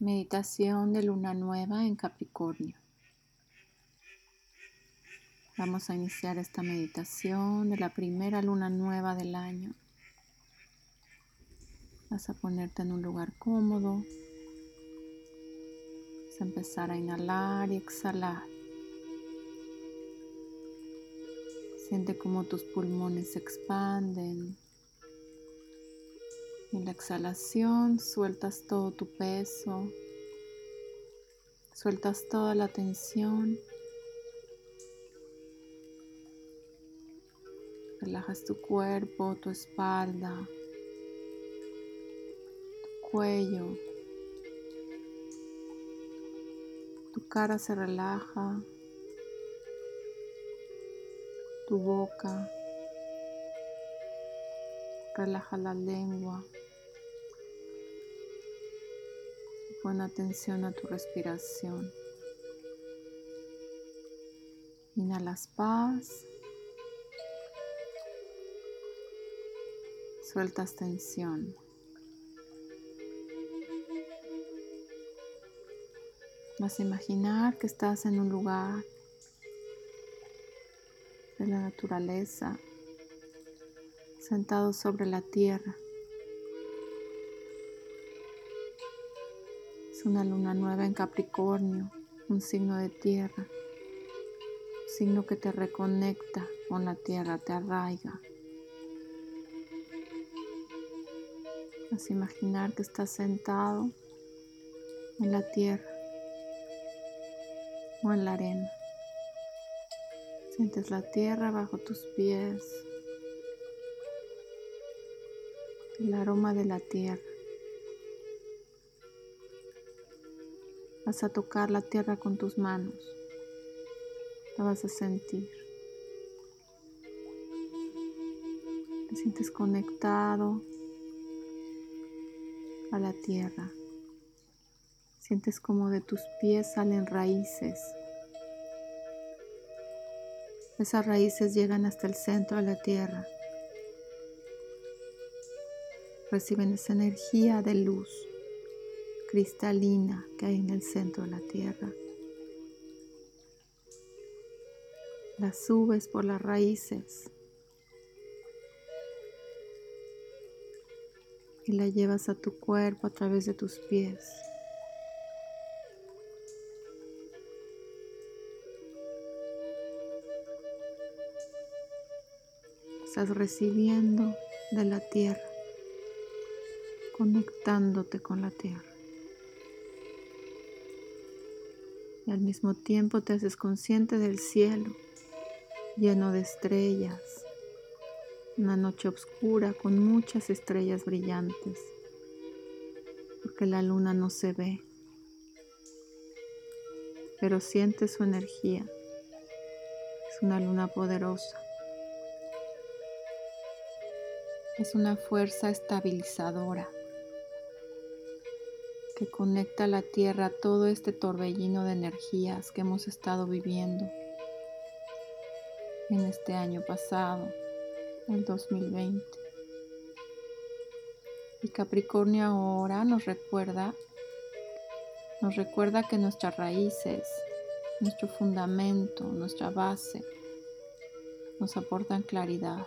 Meditación de luna nueva en Capricornio. Vamos a iniciar esta meditación de la primera luna nueva del año. Vas a ponerte en un lugar cómodo. Vas a empezar a inhalar y exhalar. Siente cómo tus pulmones se expanden. En la exhalación sueltas todo tu peso, sueltas toda la tensión, relajas tu cuerpo, tu espalda, tu cuello, tu cara se relaja, tu boca. Relaja la lengua. Pon atención a tu respiración. Inhalas paz. Sueltas tensión. Vas a imaginar que estás en un lugar de la naturaleza sentado sobre la tierra. Es una luna nueva en Capricornio, un signo de tierra, signo que te reconecta con la tierra, te arraiga. Vas a imaginar que estás sentado en la tierra o en la arena. Sientes la tierra bajo tus pies el aroma de la tierra. Vas a tocar la tierra con tus manos. La vas a sentir. Te sientes conectado a la tierra. Sientes como de tus pies salen raíces. Esas raíces llegan hasta el centro de la tierra reciben esa energía de luz cristalina que hay en el centro de la tierra. La subes por las raíces y la llevas a tu cuerpo a través de tus pies. Estás recibiendo de la tierra conectándote con la tierra. Al mismo tiempo te haces consciente del cielo lleno de estrellas, una noche oscura con muchas estrellas brillantes, porque la luna no se ve, pero siente su energía. Es una luna poderosa. Es una fuerza estabilizadora que conecta la tierra a todo este torbellino de energías que hemos estado viviendo en este año pasado, el 2020. Y Capricornio ahora nos recuerda, nos recuerda que nuestras raíces, nuestro fundamento, nuestra base, nos aportan claridad.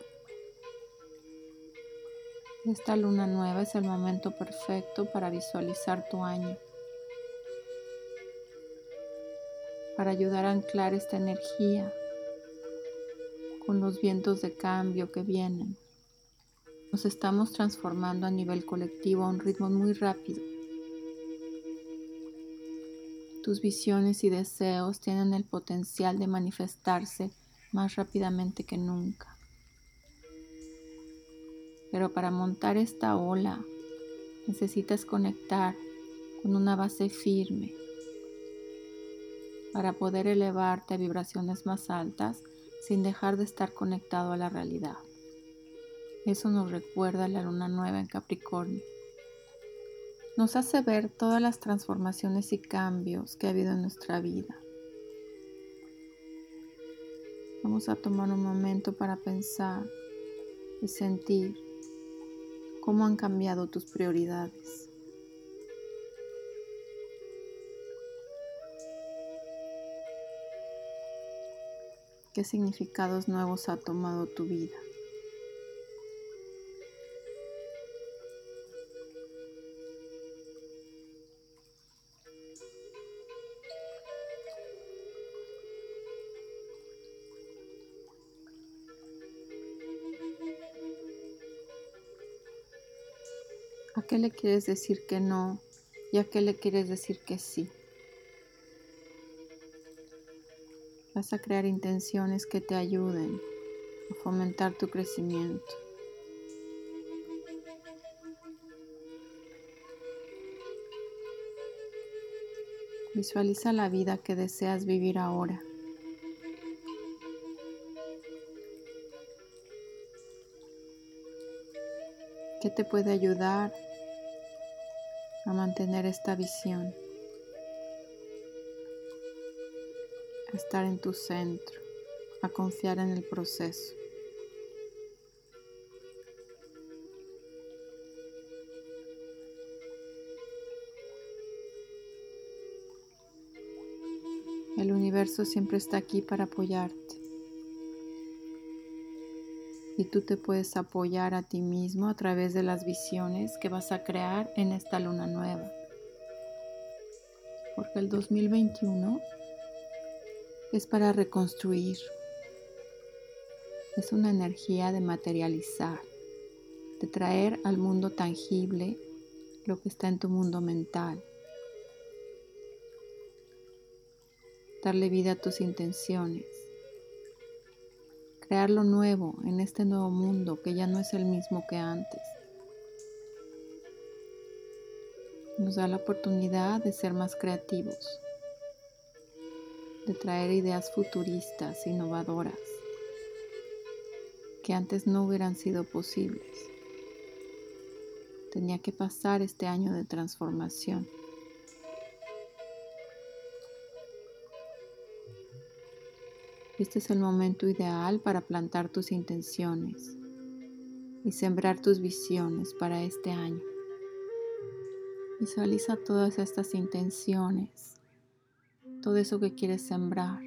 Esta luna nueva es el momento perfecto para visualizar tu año, para ayudar a anclar esta energía con los vientos de cambio que vienen. Nos estamos transformando a nivel colectivo a un ritmo muy rápido. Tus visiones y deseos tienen el potencial de manifestarse más rápidamente que nunca. Pero para montar esta ola necesitas conectar con una base firme para poder elevarte a vibraciones más altas sin dejar de estar conectado a la realidad. Eso nos recuerda la luna nueva en Capricornio. Nos hace ver todas las transformaciones y cambios que ha habido en nuestra vida. Vamos a tomar un momento para pensar y sentir cómo han cambiado tus prioridades. ¿Qué significados nuevos ha tomado tu vida? ¿A qué le quieres decir que no y a qué le quieres decir que sí? Vas a crear intenciones que te ayuden a fomentar tu crecimiento. Visualiza la vida que deseas vivir ahora. ¿Qué te puede ayudar mantener esta visión? a estar en tu centro, a confiar en el proceso. El universo siempre está aquí para apoyarte. Y tú te puedes apoyar a ti mismo a través de las visiones que vas a crear en esta luna nueva. Porque el 2021 es para reconstruir. Es una energía de materializar, de traer al mundo tangible lo que está en tu mundo mental. Darle vida a tus intenciones. Crear lo nuevo en este nuevo mundo que ya no es el mismo que antes. Nos da la oportunidad de ser más creativos de traer ideas futuristas, innovadoras, que antes no hubieran sido posibles. Tenía que pasar este año de transformación. Este es el momento ideal para plantar tus intenciones y sembrar tus visiones para este año. Visualiza todas estas intenciones todo eso que quieres sembrar.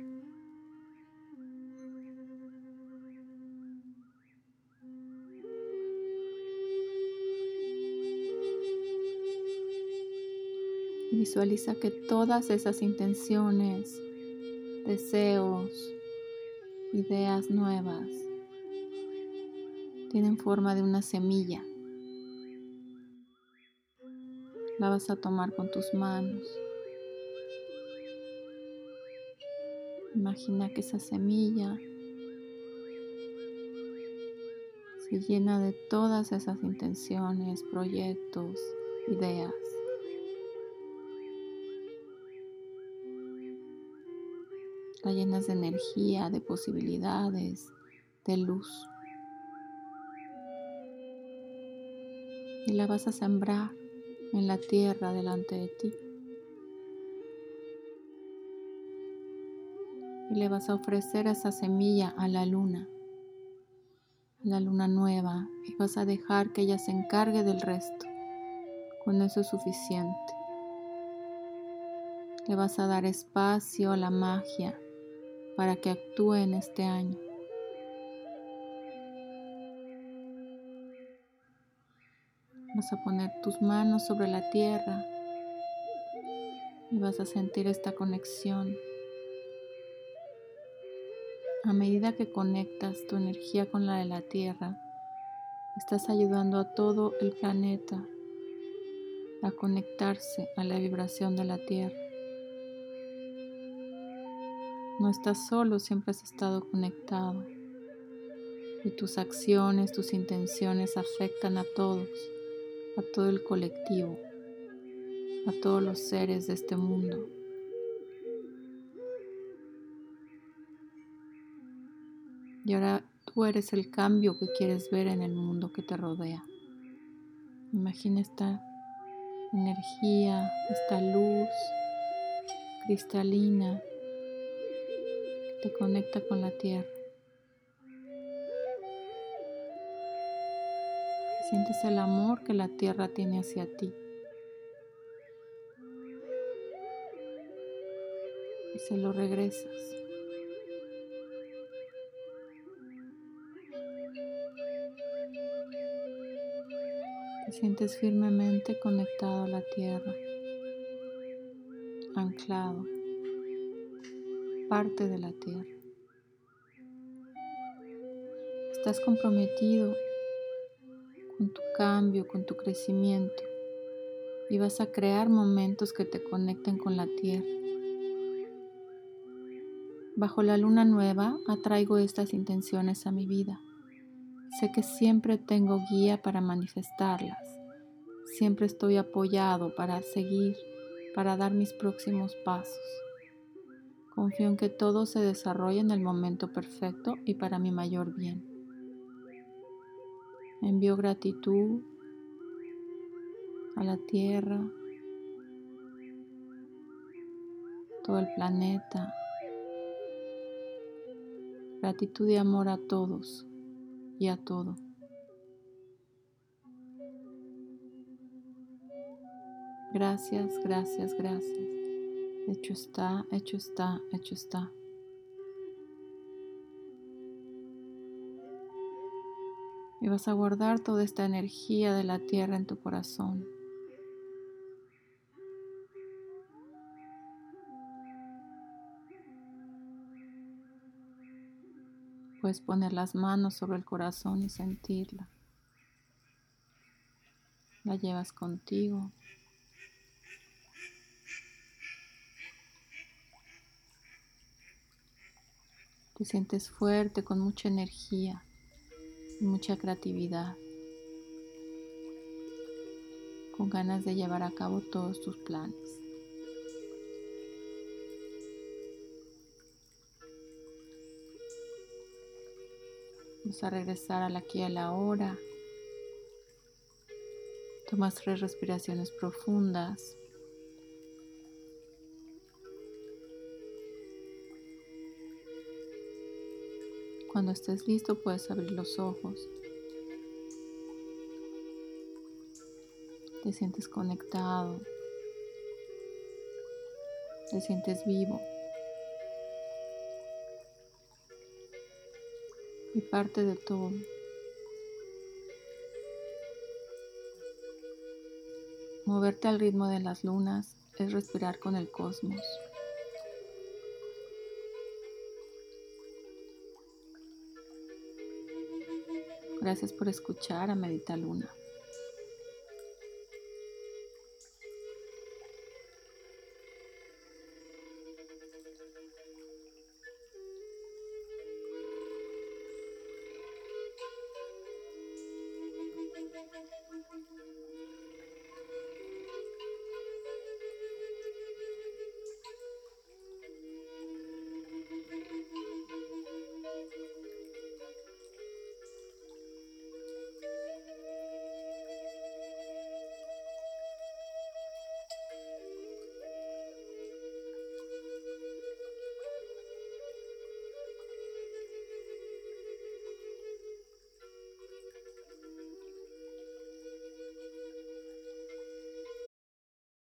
Visualiza que todas esas intenciones, deseos, ideas nuevas tienen forma de una semilla. La vas a tomar con tus manos. Imagina que esa semilla se llena de todas esas intenciones, proyectos, ideas. Llenas de energía, de posibilidades, de luz. Y la vas a sembrar en la tierra delante de ti. y le vas a ofrecer esa semilla a la luna, a la luna nueva, y vas a dejar que ella se encargue del resto. Con eso es suficiente. Le vas a dar espacio a la magia para que actúe en este año. Vas a poner tus manos sobre la tierra y vas a sentir esta conexión a medida que conectas tu energía con la de la Tierra, estás ayudando a todo el planeta a conectarse a la vibración de la Tierra. No estás solo, siempre has estado conectado. Y tus acciones, tus intenciones afectan a todos, a todo el colectivo, a todos los seres de este mundo. Y ahora tú eres el cambio que quieres ver en el mundo que te rodea. Imagina esta energía, esta luz cristalina te conecta con la tierra. Sientes el amor que la tierra tiene hacia ti. Y se lo regresas. Te sientes firmemente conectado a la tierra, anclado parte de la tierra. Estás comprometido con tu cambio, con tu crecimiento y vas a crear momentos que te conecten con la tierra. Bajo la luna nueva atraigo estas intenciones a mi vida. Sé que siempre tengo guía para manifestarlas. Siempre estoy apoyado para seguir, para dar mis próximos pasos. Confío en que todo se desarrolle en el momento perfecto y para mi mayor bien. Envío gratitud a la Tierra, todo el planeta. Gratitud y amor a todos y a todo. Gracias, gracias, gracias. Hecho está, hecho está, hecho está. Y vas a guardar toda esta energía de la tierra en tu corazón. Puedes poner las manos sobre el corazón y sentirla. La llevas contigo. Te sientes fuerte, con mucha energía y mucha creatividad, con ganas de llevar a cabo todos tus planes. Vamos a regresar a la aquí a la hora. Tomas tres respiraciones profundas. Cuando estés listo puedes abrir los ojos. Te sientes conectado. Te sientes vivo. y parte de todo. Moverte al ritmo de las lunas es respirar con el cosmos. Gracias por escuchar a Medita Luna.